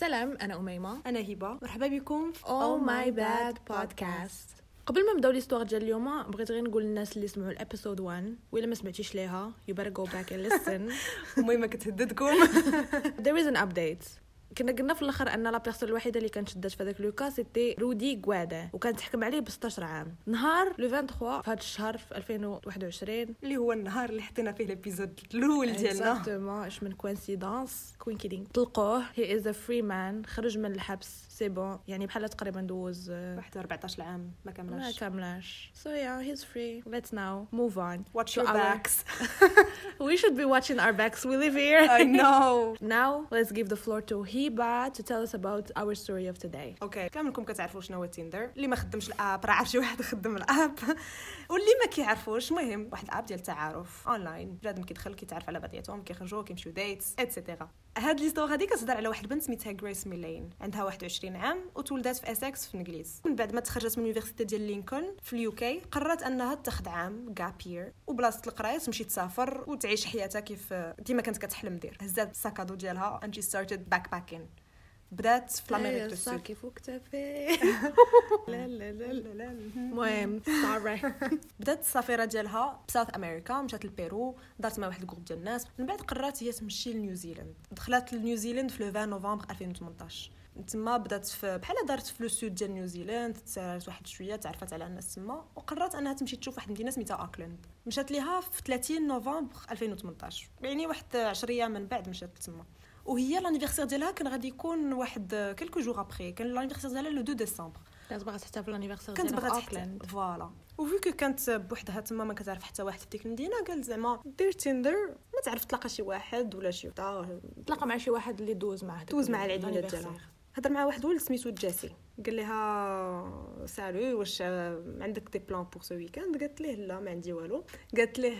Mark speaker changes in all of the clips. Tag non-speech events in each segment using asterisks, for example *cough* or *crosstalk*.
Speaker 1: سلام أنا أميمة.
Speaker 2: أنا هبة. مرحبا بكم في
Speaker 1: Oh My Bad Podcast. قبل ما نبداو l'histoire ديال اليوم بغيت غير نقول للناس اللي سمعوا ال épisode 1 وإلا ما سمعتيش ليها you better go back and listen. *laughs*
Speaker 2: المهم كتهددكم *laughs*
Speaker 1: there is an update. كنا قلنا في الآخر أن la personne الوحيدة اللي كانت شدات في هذاك le cas c'était Rudy Guede وكانت تحكم عليه ب 16 عام. نهار le 23 في هذا الشهر في 2021
Speaker 2: اللي هو النهار اللي حطينا فيه ال épisode الأول ديالنا.
Speaker 1: exactement اش من coïncidence كوين كيدينغ طلقوه he is a free man خرج من الحبس c'est bon يعني بحال تقريبا douze آه،
Speaker 2: واحد 14 عام ما
Speaker 1: ما
Speaker 2: كملاش.
Speaker 1: So yeah he's free. Let's now move on.
Speaker 2: Watch
Speaker 1: to
Speaker 2: your
Speaker 1: our-
Speaker 2: backs. *laughs*
Speaker 1: we should be watching our backs. We live here.
Speaker 2: I *laughs* know.
Speaker 1: Now let's give the floor to Hiba to tell us about our story of today.
Speaker 2: okay كاملكم كتعرفوا شنو هو Tinder اللي ما خدمش ال app راه عارف شي واحد خدم ال app. *laughs* واللي ما كيعرفوش المهم واحد ال app ديال التعارف اونلاين بنادم كيدخل كيتعرف على بعضياتهم كيخرجوا كيمشيو dates et cetera هاد l'histoire هادي كتهضر على واحد البنت سميتها غريس ميلين عندها 21 عام وتولدات في اسكس في الإنجليز. من بعد ما تخرجت من ال université ديال لينكولن في ال UK قررت أنها تاخذ عام gap year وبلاصه القراية تمشي تسافر وتعيش حياتها كيف ديما كانت كتحلم دير. هزات ال sac à dos ديالها and she started backpacking. بدات في l'Amérique
Speaker 1: du Sud لا لا لا
Speaker 2: لا لا
Speaker 1: المهم sorry.
Speaker 2: بدات السفرة ديالها ب South America مشات لبيرو دارت مع واحد ال groupe ديال الناس من بعد قررت هي تمشي لنيوزيلاند دخلت لنيوزيلاند في le 20 نوفمبر 2018 تما بدات في بحال دارت في le sud ديال نيوزيلاند تسالت واحد شوية تعرفت على الناس تما وقررت انها تمشي تشوف واحد المدينة سميتها اوكلاند مشات ليها في 30 نوفمبر 2018 يعني واحد 10 أيام من بعد مشات تما وهي l'anniversaire ديالها كان غادي يكون واحد quelques jours après كان l'anniversaire ديالها le 2 ديسمبر
Speaker 1: كانت باغا تحتفل
Speaker 2: ال
Speaker 1: anniversaire
Speaker 2: كانت
Speaker 1: في اوكلاند
Speaker 2: voilà و vu que كانت بوحدها تما ما كتعرف حتى واحد في ديك المدينة قال زعما دير Tinder ما تعرف تلاقى شي واحد ولا شي
Speaker 1: تلاقى مع شي واحد اللي دوز معاه
Speaker 2: دوز مع العيد ميلاد. ديالها. هضر مع واحد ولد سميتو جيسي. قال لها سالو واش عندك des plans pour ce weekend قالت ليه لا ما عندي والو. قالت ليه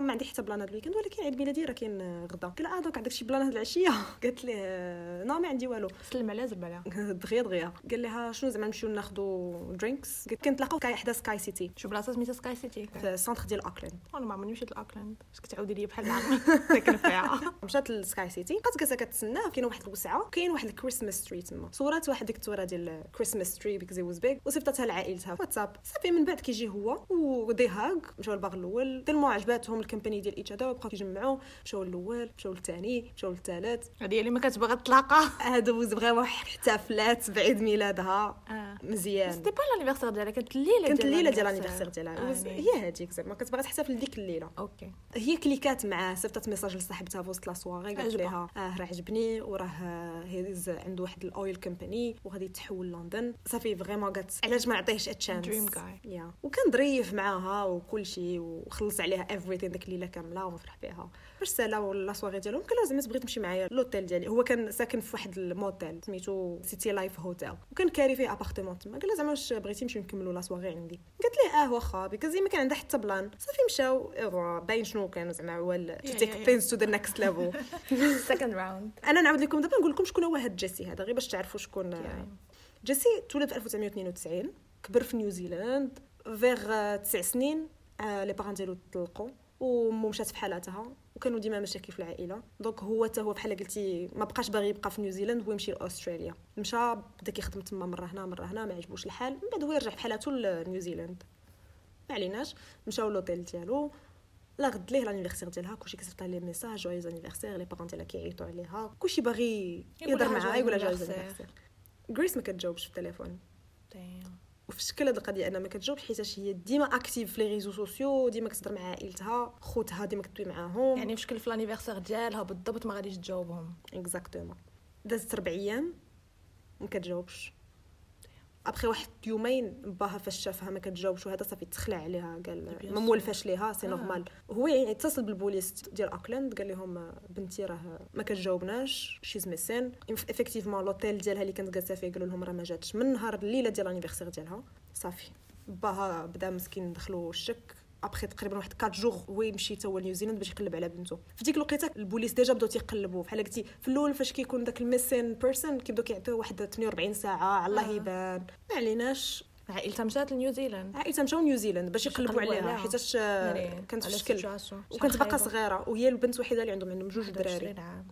Speaker 2: ما عندي حتى plan هذا ال weekend ولكن عيد ميلادي راه كاين غدا. قال لها آه donc عندك شي plan هاد العشية. *laughs* قالت ليه non ما عندي والو.
Speaker 1: سلم عليها زرب عليها. *laughs*
Speaker 2: دغيا دغيا. قال لها شنو زعما نمشيو ناخذوا drinks قالت كنتلاقاو كاي حدا Sky City
Speaker 1: شو بلاصة سميتها Sky City
Speaker 2: في ال centre ديال اوكلاند
Speaker 1: أنا ما عمرني مشيت لأوكلاند. باش كتعاودي لي بحال العام. *laughs* ساكنه فيها
Speaker 2: مشات لل Sky City بقات كتسناه كاين واحد الوسعة كاين واحد ال Christmas tree تما صورات واحد ديك الصورة ديال ال Christmas tree because was big وصيفطتها لعائلتها واتساب صافي من بعد كيجي هو ودي هاغ مشاو للباغ الأول. تلمو عجباتهم ال company ديال each other وبقاو كيجمعوا. مشاو الأول مشاو للثاني مشاو للثالث
Speaker 1: هذه اللي ما كتبغى تلاقى.
Speaker 2: هادو vraiment احتفلات بعيد ميلادها.
Speaker 1: آه.
Speaker 2: مزيان.
Speaker 1: c'était pas ال anniversaire ديالها كانت الليلة
Speaker 2: كانت الليلة ديال.
Speaker 1: ال
Speaker 2: anniversaire ديالها.
Speaker 1: آه،
Speaker 2: وز-
Speaker 1: يعني.
Speaker 2: هي هذيك زعما كتبغي تحتفل ديك الليلة.
Speaker 1: okay.
Speaker 2: هي كليكات معاه صيفطت message لصاحبتها في وسط la soirée قالت. لها آه راه عجبني وراه he's عنده واحد الاويل company وغادي يتحول لندن. صافي vraiment قالت علاش ما نعطيهش chance
Speaker 1: Dream guy.
Speaker 2: yeah وكان ظريف معاها وكل شيء وخلص عليها everything ديك الليلة كاملة ومفرح بها. باش سالا la soirée ديالهم قال لها زعما تبغي تمشي معايا l'hôtel ديالي. هو كان ساكن في واحد الموتيل سميتو CityLife Hotel وكان كاري فيه appartement تما قال لها زعما واش بغيتي نمشيو نكملوا la soirée عندي. قالت ليه آه واخا because ما كان عندها حتى plan صافي مشاو باين شنو كان زعما هو to
Speaker 1: Yeah,
Speaker 2: take
Speaker 1: yeah, yeah.
Speaker 2: things to the next level
Speaker 1: second round
Speaker 2: أنا نعاود لكم دابا نقول لكم شكون هو هاد جيسي هذا غير باش تعرفوا شكون جيسي تولد في 1992 كبر في نيوزيلاند فيغ تسع سنين آه، les parents ديالو طلقوا ومو مشات في حالاتها وكانوا ديما مشاكل في العائلة. donc هو حتى هو بحال قلتي ما بقاش باغي يبقى في نيوزيلاند ويمشي لأستراليا. مشى بدا كيخدم تما مرة هنا مرة هنا ما عجبوش الحال. من بعد هو يرجع في حالته لنيوزيلاند ما عليناش. مشاو لوطيل ديالو. لا غد ليه l'anniversaire ديالها كلشي كيصيفط لها les messages joyeux anniversaire les parents ديالها كيعيطوا عليها. كلشي باغي يهضر معاها
Speaker 1: joyeux
Speaker 2: يقول لها joyeux.
Speaker 1: anniversaire
Speaker 2: غريس ما كتجاوبش في التليفون. وفي شكل هاد القضية انها ما كتجاوبش حيت هي ديما active في les réseaux sociaux ديما كتهضر مع عائلتها خوتها ديما كتدوي معاهم.
Speaker 1: يعني في شكل في ال anniversaire ديالها بالضبط ما غاديش تجاوبهم.
Speaker 2: exactement دازت ربع أيام ما كتجاوبش. ابخي واحد يومين باها فاش شافها ما كتجاوبش وهذا صافي تخلع عليها قال ما. مولفاش ليها c'est
Speaker 1: آه.
Speaker 2: normal هو يعني اتصل بالبوليس ديال اوكلاند قال لهم بنتي راه ما كتجاوبناش she's missing effectivement l'hôtel ديالها اللي كانت جالسه فيه قالوا لهم راه ما جاتش. من نهار الليلة ديال ال anniversaire ديالها صافي. باها بدا مسكين دخلوا الشك. ابخي تقريبا واحد 4 جوغ هو يمشي تا هو نيوزيلاند باش يقلب على بنته في ديك الوقيتة البوليس déjà بداو تيقلبوا بحال قلتي في الأول فاش كيكون داك ال missing person كيبداو كيعطيوه واحد 48 ساعة على الله
Speaker 1: آه.
Speaker 2: يبان ما عليناش
Speaker 1: عائلتها مشات لنيوزيلاند
Speaker 2: عائلتها مشاو نيوزيلاند باش يقلبوا عليها. حيتاش
Speaker 1: يعني
Speaker 2: كانت في
Speaker 1: على
Speaker 2: شكل
Speaker 1: situation.
Speaker 2: وكانت باقا. صغيرة وهي البنت الوحيدة اللي عندهم عندهم جوج دراري
Speaker 1: 21 عام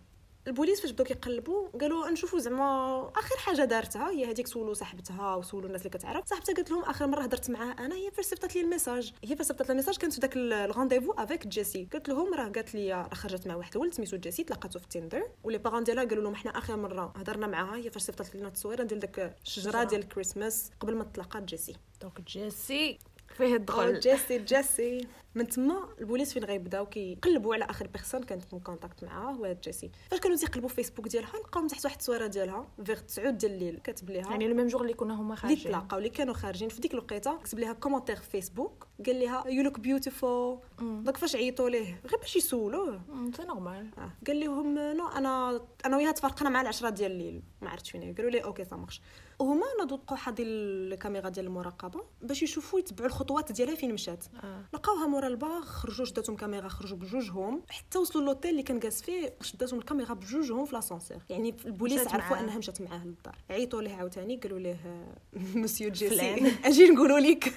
Speaker 2: البوليس فاش بداو كيقلبوا قالوا نشوفوا زعما آخر حاجة دارتها هي هذيك سولوا صاحبتها وسولوا الناس اللي كتعرف. صاحبتها قالت لهم آخر مرة هضرت معاها أنا هي فاش صيفطت لي ال message. هي فاش صيفطت لي ال message كانت في داك ال rendez-vous avec جيسي قالت لهم راه قالت لي راه خرجت مع واحد الولد سميتو جيسي تلاقاتو في تيندر و les parents ديالها قالوا لهم حنا آخر مرة هضرنا معاها هي فاش صيفطت لنا التصويره ديال داك الشجرة ديال الكريسماس قبل ما تلاقات جيسي
Speaker 1: donc جيسي فيه الدخل
Speaker 2: جيسي جيسي من تما البوليس فين غيبداو؟ كيقلبوا على آخر personne كانت في contact معاه هو جيسي. فاش كانوا تيقلبوا فيسبوك ديالها لقاو تحت واحد التصويره ديالها فيغ 9 ديال الليل. كاتب ليها
Speaker 1: يعني le même jour اللي كنا هما
Speaker 2: اللي
Speaker 1: خارجين.
Speaker 2: تلاقاو اللي كانوا خارجين. في ديك الوقيتة كتب ليها commentaire في فيسبوك قال لها you look beautiful donc فاش عيطوا ليه؟ غير باش يسولوه
Speaker 1: c'est normal
Speaker 2: آه. قال لهم no أنا أنا وياها تفرقنا مع العشرة ديال الليل. ما عرفتش فين قالوا لي okay ça marche وهما ناضوا لقاو حاضي الكاميرا ديال المراقبة باش يشوفوا يتبعوا الخطوات ديالها فين مشات.
Speaker 1: آه.
Speaker 2: لقاوها البار خرجوا شداتهم كاميرا خرجوا بجوجهم. حتى وصلوا l'hôtel اللي كان جالس فيه شداتهم الكاميرا بجوجهم في l'ascenseur يعني البوليس عرفوا. أنها مشات معاه للدار. عيطوا ليه عاوتاني قالوا ليه آه، *laughs* مسيو جيسي
Speaker 1: فلان. *laughs*
Speaker 2: أجي نقولوا لك.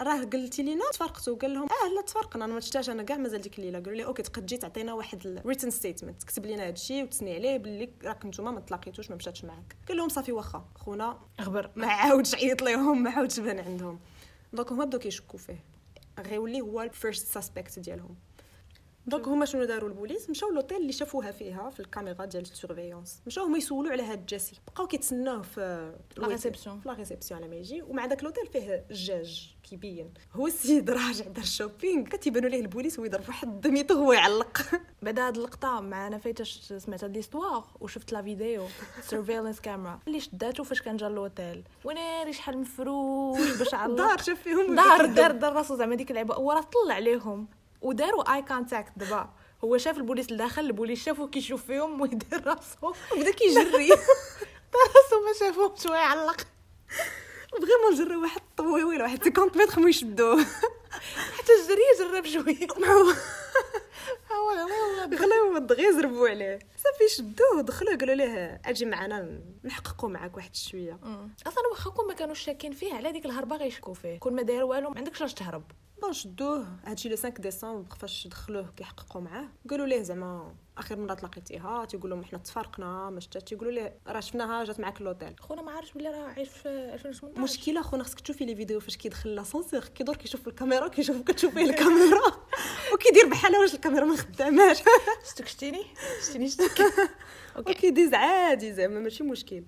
Speaker 2: راه قلتي لينا تفرقتوا قال لهم آه لا تفرقنا أنا ما شفتهاش أنا كاع مازال ديك الليلة. قالوا لي okay تقد جي تعطينا واحد ال written statement تكتب لنا هادشي وتسني عليه باللي راك نتوما ما تلاقيتوش ما مشاتش معاك. قال لهم صافي واخا خونا.
Speaker 1: غبر
Speaker 2: ما عاودش عيط ليهم ما عاودش بان عندهم. donc هما بداو كيشكوا فيه. غيولي هو ال first suspect ديالهم donc هما شنو داروا البوليس؟ مشاو لوطيل اللي شافوها فيها في الكاميرا ديال ال surveillance مشاو هما يسولوا على هاد جيسي بقاو كيتسناوه في
Speaker 1: la réception.
Speaker 2: في la réception على ما يجي ومع داك لوطيل فيه الجاج كيبين هو السيد *laughs* راجع دار shopping كتيبانوا ليه البوليس وهو يضرب واحد demi-tour وهو يعلق. *laughs*
Speaker 1: بعد هاد اللقطة مع أنا فايتاش سمعت هاد l'histoire وشفت la vidéo. *laughs* surveillance camera اللي شداتو فاش كان جا l'hôtel وناري شحال مفروش باش علق
Speaker 2: دار شاف فيهم
Speaker 1: دار دار دار راسو زعما ديك اللعبة. هو راه طلع عليهم. وداروا eye contact دابا هو شاف البوليس اللي داخل البوليس شافو كيشوف فيهم ويدير راسو *laughs*
Speaker 2: بدا كيجري. *laughs*
Speaker 1: راسو ما شافوهم شوية علق
Speaker 2: vraiment جرى واحد طويل واحد 50 متر خمو يشدوه *laughs*
Speaker 1: حتى الجري جرب شوية. هو.
Speaker 2: غلاو دغيا زربوا عليه. صافي شدوه. دخلوا قالوا ليه أجي معنا نحققوا معاك واحد شوية.
Speaker 1: أصلا واخا كون ما كانوش شاكين فيه على ديك الهربة غيشكوا فيه. كون ما داير والو ما عندكش لاش تهرب.
Speaker 2: bon شدوه هادشي le 5 ديسمبر فاش دخلوه كيحققوا معاه قالوا ليه زعما آخر مرة تلاقيتيها؟ تيقول لهم حنا تفارقنا ما شتات تيقولوا ليه راه شفناها جات معاك لوطيل
Speaker 1: خونا ما عارفش بلي راه عايش في 2018
Speaker 2: مشكلة خونا خصك تشوفي les vidéos فاش كيدخل l'ascenseur كيدور كيشوف الكاميرا كيشوف كتشوفي الكاميرا. *laughs* وكيدير بحال واش الكاميرا ما خداماش.
Speaker 1: شتك شتيني شتيني شتك okay.
Speaker 2: وكيديز عادي زعما ماشي مشكل.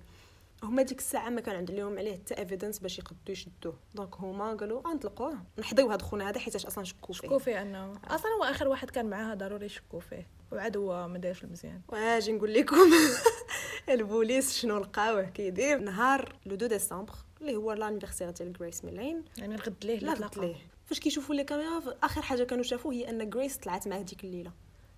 Speaker 2: هما ديك الساعة ما كان عندهم عليه حتى evidence باش يقدروا يشدوه. donc هما قالوا غنطلقوه نحضيو هاد خونا هذا حيتاش أصلا شكوا
Speaker 1: شكوا
Speaker 2: فيه
Speaker 1: فيه أنه أصلا هو آخر واحد كان معاها ضروري يشكوا فيه. وعاد هو ما دايرش المزيان.
Speaker 2: واجي نقول لكم *laughs* البوليس شنو لقاوه؟ كيدير نهار le 2 ديسمبر اللي هو l'anniversaire ديال غريس ميلين
Speaker 1: يعني الغد ليه
Speaker 2: لا غد ليه. فاش كيشوفوا les caméras آخر حاجة كانوا شافوه هي أن غريس طلعت معاه ديك الليلة.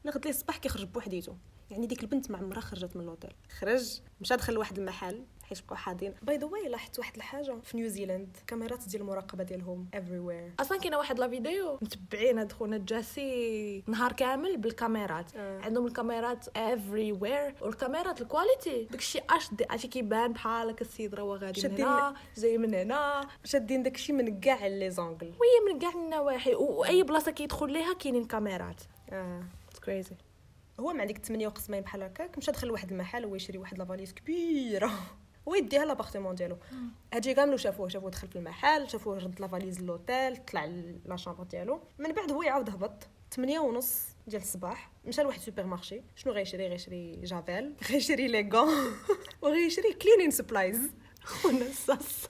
Speaker 2: لا غد ليه الصباح كيخرج بوحديتو. يعني ديك البنت ما عمرها خرجت من لوطيل خرج مشى دخل لواحد المحل حيت بقاو حاضين by the way لاحظت واحد الحاجة في نيوزيلاند كاميرات ديال المراقبة ديالهم everywhere.
Speaker 1: أصلا كاينة واحد la vidéo متبعين هاد خونا جاسي نهار كامل بالكاميرات.
Speaker 2: آه.
Speaker 1: عندهم الكاميرات everywhere والكاميرات ال quality داكشي أش دي اش كيبان بحال هكا السيد راه غادي من
Speaker 2: شادين-
Speaker 1: هنا جاي من هنا.
Speaker 2: شادين داكشي من كاع les angles.
Speaker 1: وهي من كاع النواحي. وأي بلاصة كيدخل ليها كاينين كاميرات.
Speaker 2: آه.
Speaker 1: crazy
Speaker 2: هو مع ديك 8 وقسمين بحال هكاك مشى دخل لواحد المحل هو يشري واحد la valise كبيرة. *laughs* ويديها l'appartement ديالو. هادشي كامل شافوه شافوه دخل في المحل شافوه رد la valise l'hôtel طلع la chambre ديالو. من بعد هو يعاود هبط. 8 ونص ديال الصباح. مشى لواحد ال supermarché شنو غيشري؟ غيشري جافيل *laughs* غيشري les gants *laughs* وغيشري cleaning supplies
Speaker 1: خونا الصاص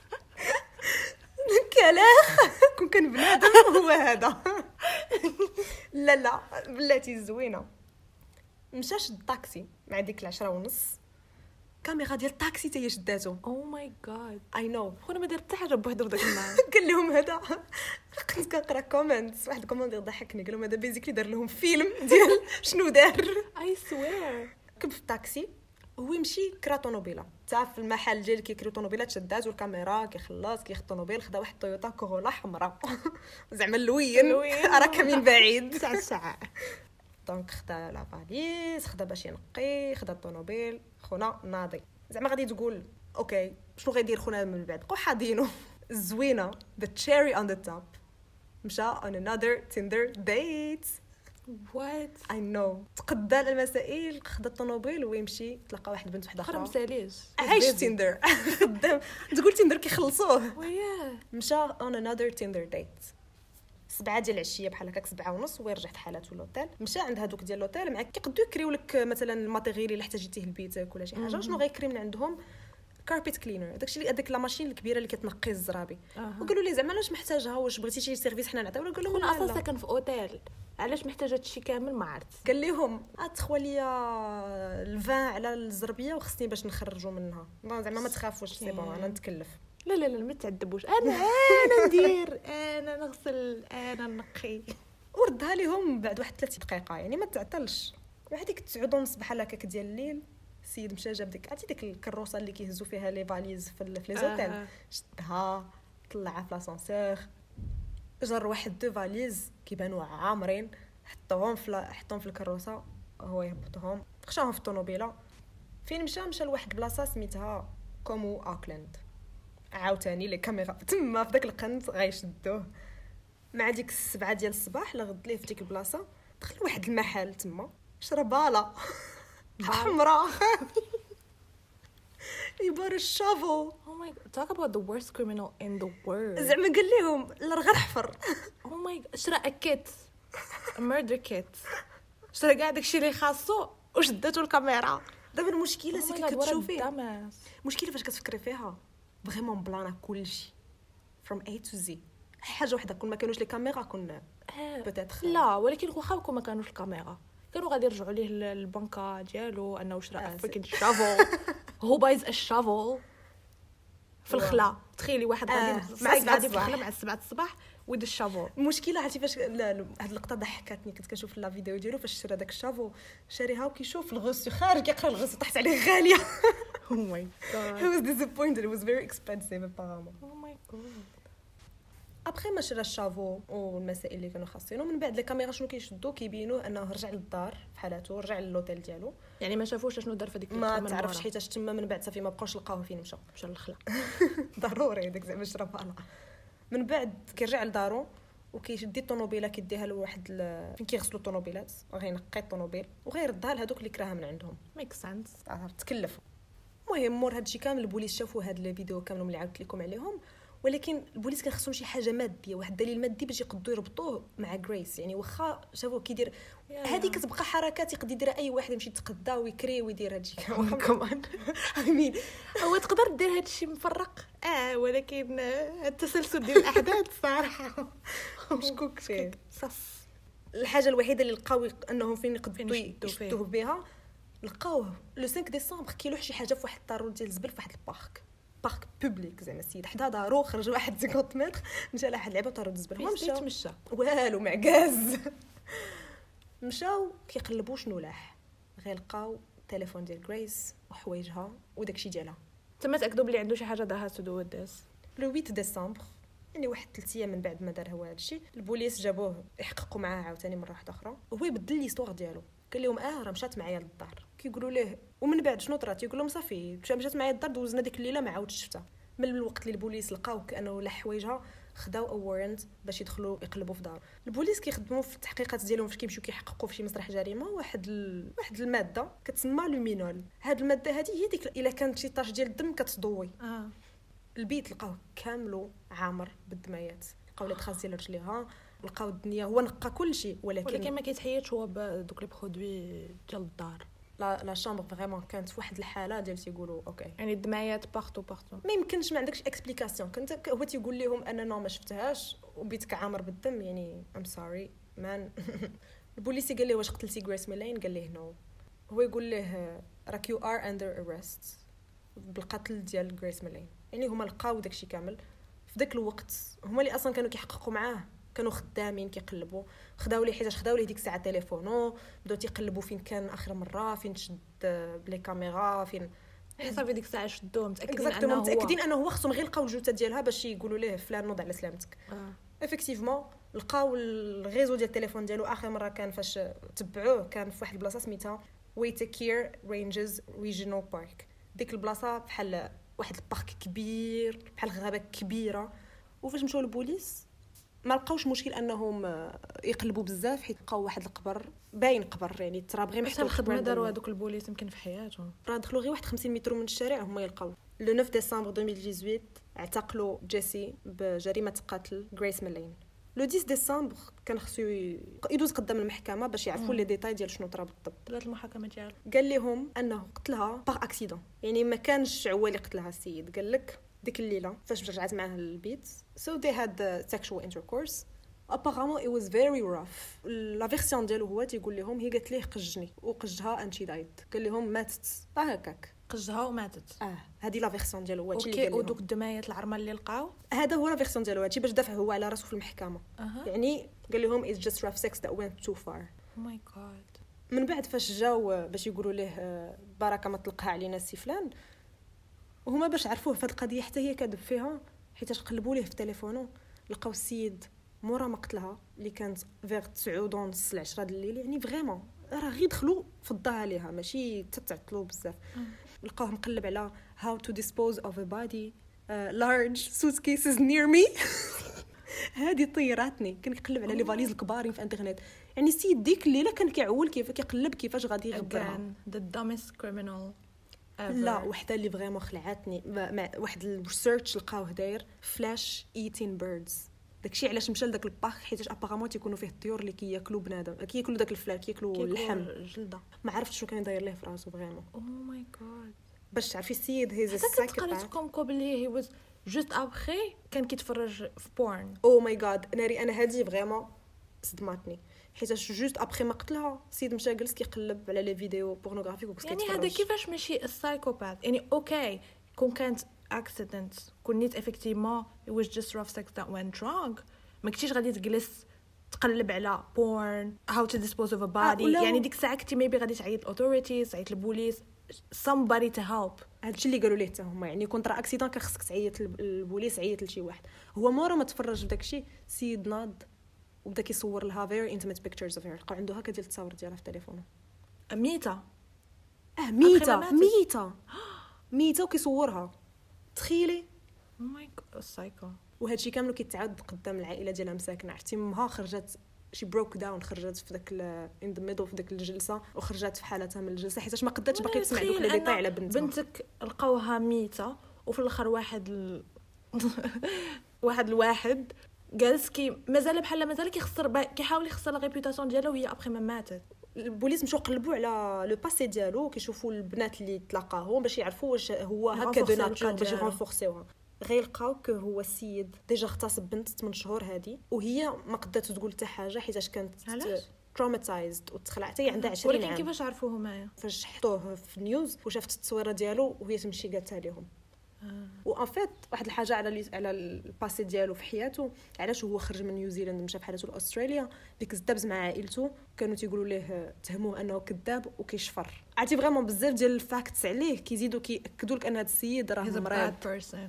Speaker 2: كلاخ كون كان بنادم هو هذا. لا لا. بلاتي زوينة. مشى شد الطاكسي مع ديك العشرة ونص. كاميرا ديال الطاكسي تاهي شداتو.
Speaker 1: oh my god
Speaker 2: I know
Speaker 1: خونا ما دار حتى حاجة بوحدو في داك النهار. *laughs*
Speaker 2: قال لهم هذا. كنت كنقرا comments واحد ال commentaire ضحكني. قال لهم هذا basically دار لهم فيلم *laughs* ديال شنو دار.
Speaker 1: I swear
Speaker 2: كب في الطاكسي. هو يمشي كرا طوموبيله تا في المحل ديال كيكريو طوموبيلات شدات والكاميرا كيخلص كياخد طوموبيل خدا واحد تويوتا كورولا حمراء. *laughs* زعما اللوين. راك من بعيد.
Speaker 1: تاع الساعة
Speaker 2: donc خدا la valise خدا باش ينقي خدا الطوموبيل خونا ناضي. زعما غادي تقول okay شنو غيدير خونا من بعد؟ بقاو حاضينو الزوينه *laughs* the cherry on the top. مشى on another tinder date.
Speaker 1: What
Speaker 2: I know تقدى المسائل خدا الطوموبيل ويمشي. تلقى واحد بنت
Speaker 1: وحدة
Speaker 2: أخرى.
Speaker 1: مساليش
Speaker 2: عايش Tinder *laughs* خدام. تقول Tinder كيخلصوه.
Speaker 1: وياه
Speaker 2: مشى on another Tinder date سبعة ديال العشية بحال هكاك سبعة ونص ورجع في حالته لوطيل مشى عند هذوك ديال لوطيل معاك كيقدروا يكريو لك مثلا ال matériel اللي احتاجيتيه لبيتك ولا شي
Speaker 1: حاجة.
Speaker 2: شنو غيكري من عندهم؟ carpet cleaner داكشي اللي هذيك la machine الكبيرة اللي كتنقي الزرابي.
Speaker 1: أها.
Speaker 2: وقالوا لي زعما علاش محتاجها؟ واش بغيتي شي service حنا نعطيو؟ قال لهم
Speaker 1: أصلا
Speaker 2: لا.
Speaker 1: ساكن في أوتيل. علاش محتاجه هادشي كامل؟ ما عرفت
Speaker 2: قال لهم تخوى ليا ال vin على الزربية وخصني باش نخرجوا منها. ما زعما ما تخافوش c'est bon أنا نتكلف.
Speaker 1: لا لا لا ما تعذبوش. أنا أنا ندير أنا نغسل أنا نقي.
Speaker 2: وردها لهم بعد واحد 30 دقيقة يعني ما تعطلش. وهذيك 9 ونص بحال هكاك ديال الليل. السيد مشى جاب ديك عرفتي ديك الكروسة اللي كيهزوا فيها les valises في, les hôtels؟
Speaker 1: آه.
Speaker 2: شدها طلعها في l'ascenseur جر واحد deux valises كيبانوا عامرين حطوهم في حطهم في الكروسة هو يهبطهم. خشاهم في الطوموبيلة. فين مشى؟ مشى لواحد البلاصه سميتها Kumeu Auckland. عاوتاني les caméras. تما في داك القنت غيشدوه. مع ديك السبعة ديال الصباح لغد ليه في ديك البلاصة دخل واحد المحل تما شرب *laughs* بالا. حمراء. *laughs* يبار ال shovel.
Speaker 1: Oh my god, talk about the worst criminal in the world.
Speaker 2: زعما قال لهم لا غير حفر *laughs*
Speaker 1: Oh my god, شرا kit murder kit شرا كاع داكشي اللي خاصو وشداتو الكاميرا.
Speaker 2: دابا المشكلة
Speaker 1: Oh
Speaker 2: سي كتشوفي. المشكلة فاش كتفكري فيها. vraiment بلانا كلشي from A to Z. حاجة وحدة كون ما كانوش les caméras كنا
Speaker 1: آه،
Speaker 2: Peut-être.
Speaker 1: لا ولكن واخا كون ما كانوش الكاميرا كانوا غادي يرجعوا ليه ال- البنكة ديالو أنه شرا
Speaker 2: آه،
Speaker 1: freaking shovel هو buys ال shovel
Speaker 2: في.
Speaker 1: الخلا. تخيلي واحد
Speaker 2: آه،
Speaker 1: غادي
Speaker 2: مع
Speaker 1: مع
Speaker 2: سبعة
Speaker 1: غادي في
Speaker 2: الصباح.
Speaker 1: الخلا مع السبعة الصباح with ال
Speaker 2: shovel المشكلة عرفتي فاش هاد اللقطة ضحكاتني كنت كنشوف la vidéo ديالو فاش شرا داك ال shovel شاريها وكيشوف الغوسو خارج كيقرا الغوسو طاحت عليه غالية. *laughs*
Speaker 1: Oh my
Speaker 2: God
Speaker 1: he
Speaker 2: was disappointed. It was very expensive apparently
Speaker 1: Oh my God
Speaker 2: après ما شرا ال shovel والمسائل اللي كانوا خاصينه من بعد les caméras شنو كيشدو كيبينوا انه رجع للدار في حالته رجع ل l'hôtel ديالو
Speaker 1: يعني ما شافوش شنو دار في هذيك
Speaker 2: ما تعرفش حيتاش تما من بعد صافي ما بقاوش لقاوه فين مشى
Speaker 1: مشى للخلا. *laughs*
Speaker 2: ضروري هذاك زعما شرا بالا من بعد كيرجع لدارو وكيشدي الطوموبيله كيديها لواحد ال- فين كيغسلوا الطوموبيلات غينقي الطوموبيل وغيردها لهذوك اللي كراها من عندهم.
Speaker 1: Makes
Speaker 2: sense تكلفوا. المهم مور هادشي كامل البوليس شافوا هاد les vidéos كامل اللي عاودت لكم عليهم ولكن البوليس كان خصهم شي حاجة مادية واحد الدليل مادي باش يقدروا يربطوه مع غريس يعني واخا شافوه كيدير هذه كتبقى حركات يقدر يديرها أي واحد يمشي يتقدى ويكري ويدير هادشي. *laughs*
Speaker 1: Come
Speaker 2: on *laughs* I mean.
Speaker 1: هو تقدر دير هادشي مفرق؟ آه ولكن التسلسل ديال الأحداث صراحة. *laughs*
Speaker 2: مشكوك فيه؟
Speaker 1: صص
Speaker 2: الحاجة الوحيدة اللي لقاو أنهم فين يقدروا. يشدوه بها لقاوه. le 5 ديسمبر كيلوح شي حاجة في واحد الطارو ديال الزبل في واحد ال parc. parc public زعما السيد. حدا دارو خرج واحد 50 متر مشى لواحد اللعبه طارو ديال الزبل هو
Speaker 1: مشى
Speaker 2: مشى.
Speaker 1: تمشى
Speaker 2: والو معكاز. مشاو كيقلبوا شنو لاح. غير لقاو التليفون ديال غريس وحوايجها وداكشي ديالها.
Speaker 1: تما تاكدوا بلي عنده شي حاجة داها to this
Speaker 2: le 8 ديسمبر يعني واحد ثلاث أيام من بعد ما دار هو هادشي البوليس جابوه يحققوا معاه عاوتاني مرة واحدة أخرى. وهو يبدل l'histoire ديالو. قال لهم آه راه مشات معايا للدار. كيقولوا ليه؟ ومن بعد شنو طرات؟ يقول لهم صافي مشا- مشات معايا للدار دوزنا ديك الليلة ما عاودش شفتها. من الوقت اللي البوليس لقاو كأنه لا حوايجها خداو a warrant باش يدخلوا يقلبوا في دار. البوليس كيخدموا في التحقيقات ديالهم فاش كيمشيو كيحققوا في شي مسرح جريمة واحد ال... واحد المادة كتسمى luminol هاد المادة هذه هي ديك إلا كانت شي tache ديال الدم كتضوي.
Speaker 1: آه.
Speaker 2: البيت لقاوه كاملو عامر بالدمايات لقاو les ديال رجليها لقاو الدنيا هو نقى كل شيء ولكن,
Speaker 1: ولكن ما كيتحيدش هو بدوك les produits ديال الدار.
Speaker 2: la la chambre vraiment كانت في واحد الحالة ديال تيقولوا OK.
Speaker 1: يعني الدمايات partout partout
Speaker 2: ما يمكنش ما عندكش explication كنت هو تيقول لهم أنا no ما شفتهاش وبيتك عامر بالدم يعني I'm sorry Man البوليسي قال له واش قتلتي غريس ميلين قال له no هو يقول له راك you are under arrest بالقتل ديال غريس ميلين يعني هما لقاو داكشي كامل. في ذاك الوقت هما اللي أصلا كانوا كيحققوا معاه. كانوا خدامين كيقلبوا. خداو ليه حيتاش خداو ليه ديك الساعة تليفونو بداو تيقلبوا فين كان آخر مرة فين تشد ب les caméras فين
Speaker 1: صافي ديك الساعة شدوه
Speaker 2: متأكدين
Speaker 1: أنه هو.
Speaker 2: متأكدين أنه هو خصهم غير يلقاو الجثه ديالها باش يقولوا ليه فلان نوض على سلامتك.
Speaker 1: آه.
Speaker 2: Effectivement لقاو ال réseau ديال التليفون ديالو آخر مرة كان فاش تبعوه كان في واحد البلاصة سميتها Waitakere Ranges Regional Park ديك البلاصة بحال واحد ال parc كبير بحال غابة كبيرة. وفاش مشاو البوليس ما لقاوش مشكل انهم آه، يقلبوا بزاف حيت لقاو واحد القبر باين قبر يعني التراب غير محطوط
Speaker 1: الخدمه. داروا هذوك البوليس يمكن في حياتهم
Speaker 2: راه دخلوا غير واحد 50 متر من الشارع هما يلقاو. le 9 ديسمبر 2018 اعتقلوا جيسي بجريمة قتل غريس ميلين. le 10 ديسمبر كان خصو يدوز قدام المحكمة باش يعرفوا. les détails ديال شنو طرا بالضبط.
Speaker 1: بدات المحاكمة ديالو.
Speaker 2: قال لهم أنه قتلها par accident يعني ما كانش هو اللي قتلها السيد. قال لك ديك الليلة فاش رجعت معاه للبيت. So they had uh, sexual intercourse. Apparemment it was very rough. la version ديالو هو تيقول لهم هي قالت ليه قجني وقجها she died قال لهم ماتت. آه هكاك.
Speaker 1: قجها وماتت.
Speaker 2: آه هذه la version ديالو هو OK
Speaker 1: ودوك الدمايات العرمه اللي لقاو؟
Speaker 2: هذا هو la version ديالو هادشي باش دافع هو على راسو في المحكمة.
Speaker 1: أها.
Speaker 2: يعني قال لهم it's just rough sex that went too far.
Speaker 1: my God
Speaker 2: من بعد فاش جاو باش يقولوا ليه آه، بركه ما تلقها علينا سي فلان وهما باش عرفوه في القضية حتى هي كذب فيها حيتاش قلبوا ليه في تليفونه لقاو السيد مورا ما قتلها اللي كانت فيغ 9 ونص ل 10 د الليل يعني vraiment راه غير دخلوا فضاها عليها ماشي تتعطلوا بزاف. لقاوه مقلب على how to dispose of a body uh, large suitcases near me. *laughs* هذه طيراتني كان كيقلب على les valises الكبارين في انترنت يعني السيد ديك الليلة كان كيعول كيف كيقلب كيفاش غادي يغبرها.
Speaker 1: Dumbest criminal. ever.
Speaker 2: لا وحدة اللي vraiment خلعتني. واحد ال research لقاوه داير flesh eating birds داكشي علاش مشى لداك ال park حيت apparemment تيكونوا فيه الطيور اللي كياكلوا بنادم. كياكلوا داك ال flesh
Speaker 1: كياكلوا
Speaker 2: اللحم.
Speaker 1: جلده
Speaker 2: ما عرفتش شنو كان داير ليه في راسو فريمون.
Speaker 1: أو ماي جاد
Speaker 2: باش تعرفي السيد
Speaker 1: his كنت قريت comme بلي هي was juste après كان كيتفرج في porn
Speaker 2: oh my God ناري أنا هذه vraiment صدماتني حيت juste après ما قتلها السيد مشى جلس كيقلب على les vidéos pornographiques وكس
Speaker 1: يعني هذا كيفاش ماشي ال psychopath يعني OK كون كانت accident كون نيت effectivement it was just rough sex that went wrong ما كنتيش غادي تجلس تقلب على porn how to dispose of a body.
Speaker 2: ولا-
Speaker 1: يعني ديك الساعة كنتي maybe غادي تعيط ال authorities تعيط البوليس somebody to help.
Speaker 2: هادشي اللي قالوا ليه حتى هما يعني كون طرا accident كان خصك تعيط للبوليس عيط لشي واحد. هو مورا ما تفرج في داكشي سيد ناض. وبدا كيصور لها very intimate pictures of her لقاو عنده هكا ديال التصاور ديالها في تليفونه.
Speaker 1: ميتة
Speaker 2: آه
Speaker 1: ما
Speaker 2: ميته
Speaker 1: ماتت.
Speaker 2: ميته *gasps* ميته وكيصورها. تخيلي.
Speaker 1: أو ماي سايكو
Speaker 2: وهادشي كامل كيتعاد قدام العائلة ديالها مساكنة. عرفتي امها خرجت شي broke down خرجت في داك in the middle في داك الجلسة وخرجت في حالتها من الجلسة حيتاش ما قدرتش باقي تسمع دوك les détails على بنتها.
Speaker 1: بنتك لقاوها ميتة وفي الآخر واحد ال... *laughs* واحد الواحد جالس كي مازال بحال مازال كيخسر. كيحاول يخسر la réputation ديالو وهي ابخي ما ماتت
Speaker 2: البوليس مشاو قلبوا على le passé ديالو كيشوفوا البنات اللي تلاقاهم باش يعرفوا واش هو هكا de
Speaker 1: nature
Speaker 2: باش
Speaker 1: ديالو.
Speaker 2: يرونفورسيوها غير لقاو هو السيد déjà اغتصب بنت 8 شهور هادي وهي ما قدرت تقول حتى حاجة حيتاش كانت؟ traumatized وتخلع حتى هي عندها 20
Speaker 1: ولكن
Speaker 2: عام
Speaker 1: كيفاش عرفوا همايا
Speaker 2: فاش حطوه في ال news وشافت التصويرة ديالو وهي تمشي قالتها لهم و en fait واحد الحاجة على les على ال passé ديالو في حياته علاش هو خرج من نيوزيلاند مشى بحالته لاستراليا because دابز مع عائلته كانوا تيقولوا ليه تهموه أنه كذاب وكيشفر. عرفتي vraiment بزاف ديال ال facts عليه كيزيدوا كيأكدوا لك أن هذا السيد راه مريض.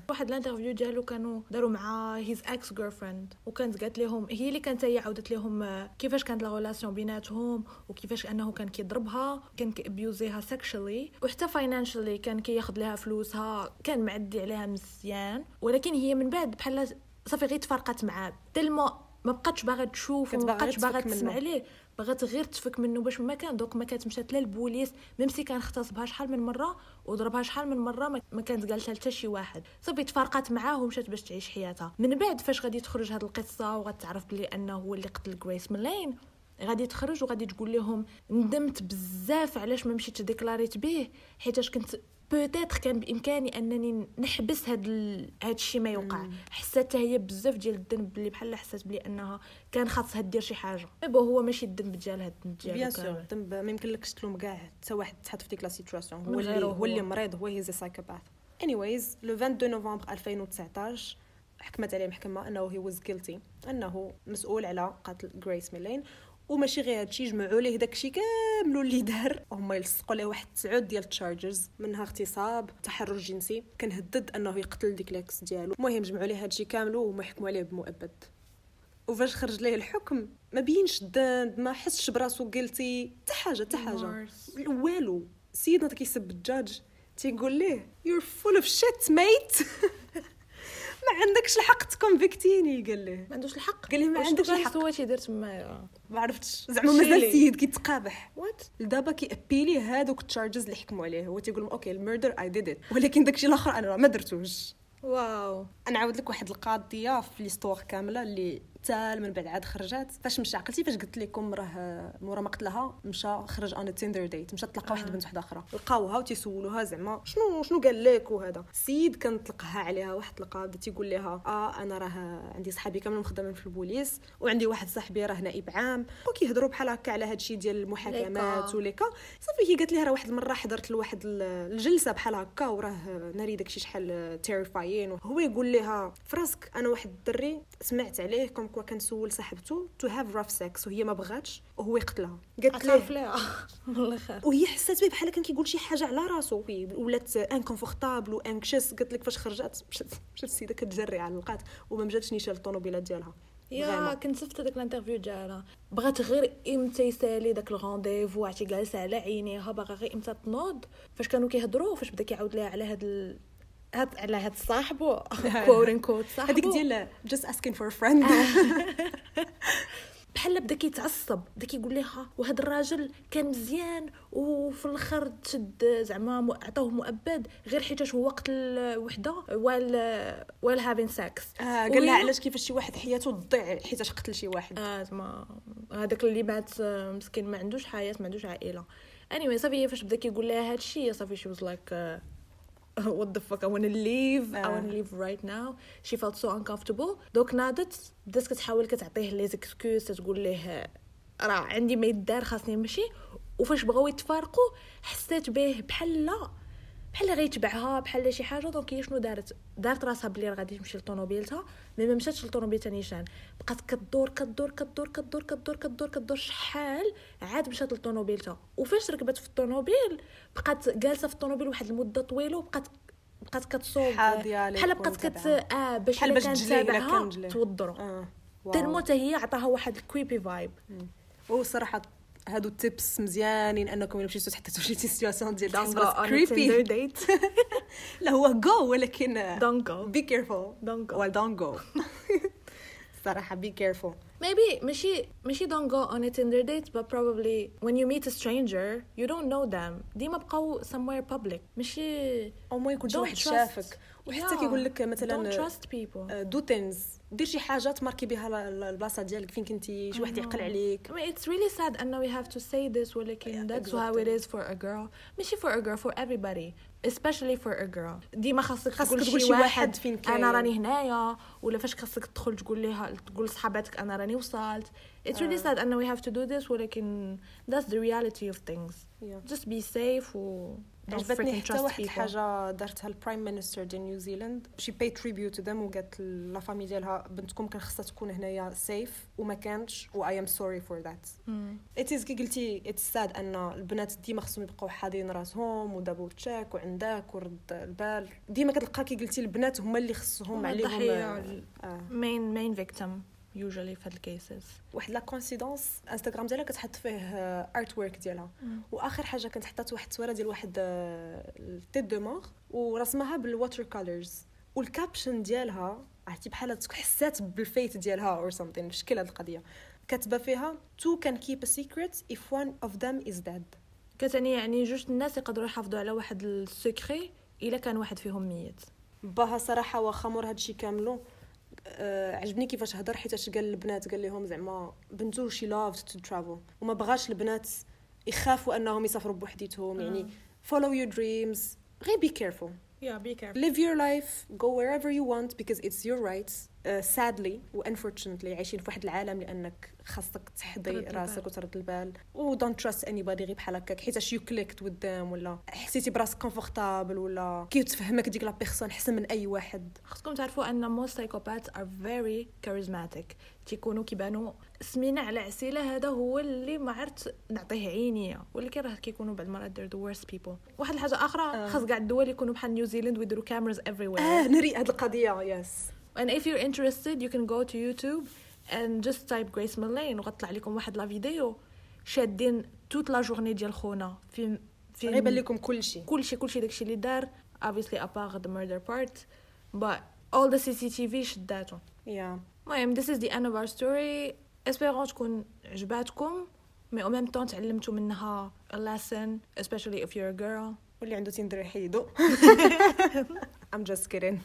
Speaker 1: واحد ال interview ديالو كانوا داروا مع his ex girlfriend وكانت قالت لهم هي اللي كانت هي عاودت لهم كيفاش كانت la relation بيناتهم وكيفاش أنه كان كيضربها كان كيأبيوزيها sexually وحتى financially كان كياخذ لها فلوسها كان معدي عليها مزيان. ولكن هي من بعد بحال صافي غير تفرقت معاه. tellement ما بقاتش باغا تشوف وما
Speaker 2: باغا
Speaker 1: بقاتش باغا تسمع
Speaker 2: منه.
Speaker 1: بغات غير تفك منه باش ما كان دوك ما كانت مشات لا البوليس même si كان اغتصبها شحال من مرة وضربها شحال من مرة ما- كانت قالتها حتى شي واحد. صافي تفارقات معاه ومشات باش تعيش حياتها. من بعد فاش غادي تخرج هاد القصة وغتعرف بلي أنه هو اللي قتل غريس ميلين غادي تخرج وغادي تقول لهم ندمت بزاف علاش ما مشيتش ديكلاريت به حيتاش كنت peut-être كان بإمكاني أنني نحبس هاد ال... هاد الشيء ما يوقع. حسات هي بزاف ديال الذنب اللي بحال حسات بلي أنها كان خاصها دير شي حاجة. but هو ماشي الذنب ديال هاد الذنب ديالو
Speaker 2: bien
Speaker 1: sûr.
Speaker 2: الذنب ما يمكنلكش تلوم كاع حتى واحد تحط في ديك la situation هو اللي هو. اللي مريض هو he's psychopath anyways le 22 نوفمبر 2019 حكمت عليه المحكمة أنه he was guilty أنه مسؤول على قتل غريس ميلين وماشي غير هادشي جمعوا ليه داكشي كامل اللي دار. هما يلصقوا ليه واحد تسعود ديال ال charges منها اغتصاب تحرش جنسي. كان هدد أنه يقتل ديك l'ex ديالو. المهم جمعوا ليه هادشي كامل وهما حكموا عليه بمؤبد. وفاش خرج ليه الحكم ما بينش الذنب ما حسش براسو قلتي حتى حاجة حتى
Speaker 1: حاجة.
Speaker 2: والو سيدنا كيسب الجاج تيقول ليه you're full of shit mate. *laughs* ما عندكش الحق تكونفيكتيني قال له.
Speaker 1: ما عندوش الحق؟
Speaker 2: قال لي ما عندكش الحق.
Speaker 1: هو تيدير تما
Speaker 2: ما عرفتش. زعما مازال. السيد كيتقابح
Speaker 1: what
Speaker 2: دابا ك يـ appeal ي هادوك ال charges اللي حكموا عليه. هو تيقول لهم OK ال murder I did it ولكن داكشي الآخر أنا ما درتوش.
Speaker 1: wow.
Speaker 2: أنا عاود لك واحد القضية في l'histoire كاملة اللي تال من بعد عاد خرجات فاش مشى عقلتي فاش قلت لكم راه مورا ما قتلها مشى خرج on Tinder date مشى تلقى واحد
Speaker 1: آه.
Speaker 2: البنت واحدة أخرى. لقاوها وتيسولوها زعما شنو شنو قال لك وهذا؟ السيد كان طلقها عليها واحد القا بدا تيقول لها آه أنا راه عندي صحابي كاملين مخدمين في البوليس وعندي واحد صاحبي راه نائب عام وكيهضروا بحال هكا على هادشي ديال المحاكمات
Speaker 1: ليكا.
Speaker 2: وليكا. صافي هي قالت لها راه واحد المرة حضرت لواحد ال- الجلسة بحال هكا وراه ناري داكشي شحال terrifying هو يقول لها فراسك أنا واحد الدري سمعت عليه comme quoi كنسول صاحبته to have rough sex وهي ما بغاتش وهو يقتلها. قالت له
Speaker 1: والله خير
Speaker 2: وهي حسات به بحال كان كيقول شي حاجة على راسو. وي- ولات uncomfortable و anxious قالت لك فاش خرجت *laughs* مشات مشات السيدة كتجري على القات. وما مجاتش نيشان الطوموبيله ديالها.
Speaker 1: يا. كنت شفت هذاك ال interview ديالها. بغات غير إمتى يسالي داك ال rendez-vous عرفتي جالسة على عينيها باغا غير إمتى تنوض؟ فاش كانوا كيهضروا فاش بدا كيعاود لها على هاد هاد على هاد صاحبو quote unquote صاحبو
Speaker 2: هذيك ديال asking for a friend. *laughs*
Speaker 1: بحال بدا كيتعصب بدا كيقول لها وهذا الراجل كان مزيان وفي الآخر تشد زعما عطاوه مؤبد غير حيتاش هو قتل وحده while while having sex
Speaker 2: آه قال لها علاش كيفاش شي واحد حياته تضيع حيتاش قتل شي واحد.
Speaker 1: آه زعما هذاك اللي مات آه، مسكين ما عندوش حياة ما عندوش عائلة. Anyway صافي فاش بدا كيقول لها هادشي صافي she was like uh, *laughs* what the fuck I wanna leave. I
Speaker 2: آه.
Speaker 1: wanna leave right now. She felt so uncomfortable. donc ناضت بدات كتحاول كتعطيه les excuses تقول ليه راه عندي ما يدار خاصني نمشي. وفاش بغاو يتفارقوا حسيت به بحال لا. بحال غيتبعها بحال شي حاجة donc هي شنو دارت؟ دارت راسها بلي راه غادي تمشي لطوموبيلتها mais ما مشاتش لطوموبيلتها نيشان بقات كدور كدور كدور كدور كدور كدور كدور شحال عاد مشات لطوموبيلتها. وفاش ركبت في الطوموبيل بقات جالسة في الطوموبيل واحد المدة طويلة وبقات بقات كتصوب. بحال بقات كت. آه باش
Speaker 2: بحال باش
Speaker 1: كان
Speaker 2: تجلي إلا
Speaker 1: تابعها
Speaker 2: كان جلي.
Speaker 1: توضروا
Speaker 2: wow.
Speaker 1: حتى هي عطاها واحد ال creepy
Speaker 2: vibe وصراحة هادو ال tips مزيانين أنكم إلا مشيتو حتى شي situation ديال
Speaker 1: a Tinder
Speaker 2: creepy
Speaker 1: date. *laughs*
Speaker 2: لا هو جو ولكن
Speaker 1: Don't go.
Speaker 2: be careful
Speaker 1: Don't go.
Speaker 2: ولا don't go صراحة be careful
Speaker 1: Maybe ماشي ماشي don't go on a Tinder date but probably when you meet a stranger you don't know them ديما بقاو somewhere public ماشي
Speaker 2: أو ما يكون شي واحد. شافك وحتى
Speaker 1: Yeah.
Speaker 2: كيقول لك
Speaker 1: don't
Speaker 2: مثلا
Speaker 1: trust people
Speaker 2: do things دير شي حاجة تماركي بها ال- البلاصة ديالك فين كنتي شي واحد يعقل عليك.
Speaker 1: I mean, it's really sad أنه we have to say this ولكن
Speaker 2: Yeah,
Speaker 1: that's how it
Speaker 2: exactly.
Speaker 1: is for a girl. ماشي for a girl for everybody especially for a girl. ديما خاصك تقول شي
Speaker 2: واحد
Speaker 1: واحد
Speaker 2: فين كاين.
Speaker 1: أنا راني هنايا ولا فاش خاصك تدخل تقول ليها تقول لصحاباتك أنا راني وصلت. It's really sad أنه we have to do this ولكن that's the reality of things.
Speaker 2: Yeah.
Speaker 1: just be safe و
Speaker 2: عجبتني حتى واحد. الحاجة دارتها ال prime minister ديال نيوزيلاند she paid tribute to them وقالت la famille ديالها بنتكم كان خصها تكون هنايا safe وما كانتش و I am sorry for that
Speaker 1: Mm.
Speaker 2: it is كي قلتي it's sad أن البنات ديما خصهم يبقاو حاضين راسهم و double check وعندك ورد البال ديما كتلقى كي قلتي البنات هما اللي خصهم عليهم
Speaker 1: الضحية.
Speaker 2: آه، آه.
Speaker 1: Usually في هاد ال cases
Speaker 2: واحد la coïncidence انستغرام ديالها كتحط فيه artwork ديالها. وآخر حاجة كانت حطات واحد التصويره ديال واحد ال tête de mort ورسمها بال watercolors وال caption ديالها عرفتي بحال حسات بال fate ديالها or something بشكل هاد القضية. كاتبة فيها two can keep a secret if one of them is dead.
Speaker 1: كتعني يعني جوج الناس يقدروا يحافظوا على واحد ال secret إلا كان واحد فيهم ميت.
Speaker 2: باها صراحة واخا مور هادشي كاملو آه عجبني كيفاش هضر حيت قال البنات قال لهم زعما بنتو she loved to travel وما بغاش البنات يخافوا أنهم يسافروا بوحديتهم يعني follow your dreams غير be careful.
Speaker 1: Yeah be careful
Speaker 2: live your life go wherever you want because it's your right uh, sadly و unfortunately عايشين في واحد العالم لانك خاصك تحضي. راسك وترد البال و don't trust anybody غير بحال هكاك حيتاش you clicked with them ولا حسيتي براسك comfortable ولا كيتفهمك ديك la personne احسن من اي واحد
Speaker 1: خصكم تعرفوا ان most psychopaths are very charismatic تيكونوا كيبانوا سمينة على عسيلة هذا هو اللي ما عرفت نعطيه عينيا ولكن راه كيكونوا بعض المرات they're the worst people. واحد الحاجة أخرى
Speaker 2: آه.
Speaker 1: خاص كاع الدول يكونوا بحال نيوزيلاند ويديروا cameras everywhere.
Speaker 2: آه نري هاد القضية yes
Speaker 1: and if you're interested you can go to YouTube and just type Grace Millane وغتطلع لكم واحد la vidéo شادين toute la journée ديال خونا. في في
Speaker 2: غيبان لكم كل شيء.
Speaker 1: كلشي كلشي داكشي اللي دار. Obviously apart the murder part. But all the CCTV شداتو
Speaker 2: يا
Speaker 1: المهم this is the end of our story. espérons تكون عجباتكم مي او ميم طون تعلمتوا منها a lesson especially if you're a girl
Speaker 2: واللي عنده تندر يحيدو *laughs* I'm just kidding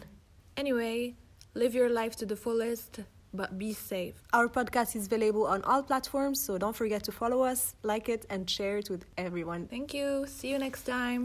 Speaker 1: anyway live your life to the fullest but be safe
Speaker 2: Our podcast is available on all platforms, so don't forget to follow us, like it, and share it with everyone.
Speaker 1: thank you see you next time